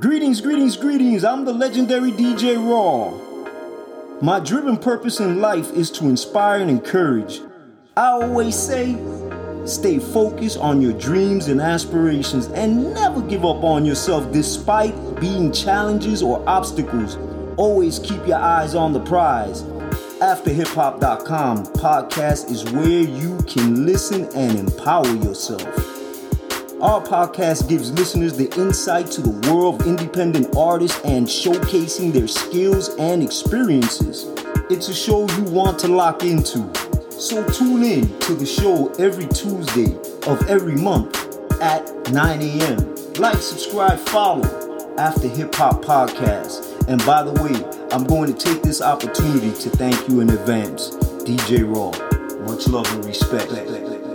Greetings, greetings, greetings. I'm the legendary DJ Raw. My driven purpose in life is to inspire and encourage. I always say, stay focused on your dreams and aspirations and never give up on yourself despite being challenges or obstacles. Always keep your eyes on the prize. AfterHipHop.com podcast is where you can listen and empower yourself. Our podcast gives listeners the insight to the world of independent artists and showcasing their skills and experiences. It's a show you want to lock into. So tune in to the show every Tuesday of every month at 9 a.m. Like, subscribe, follow After Hip Hop Podcast. And by the way, I'm going to take this opportunity to thank you in advance, DJ Raw. Much love and respect.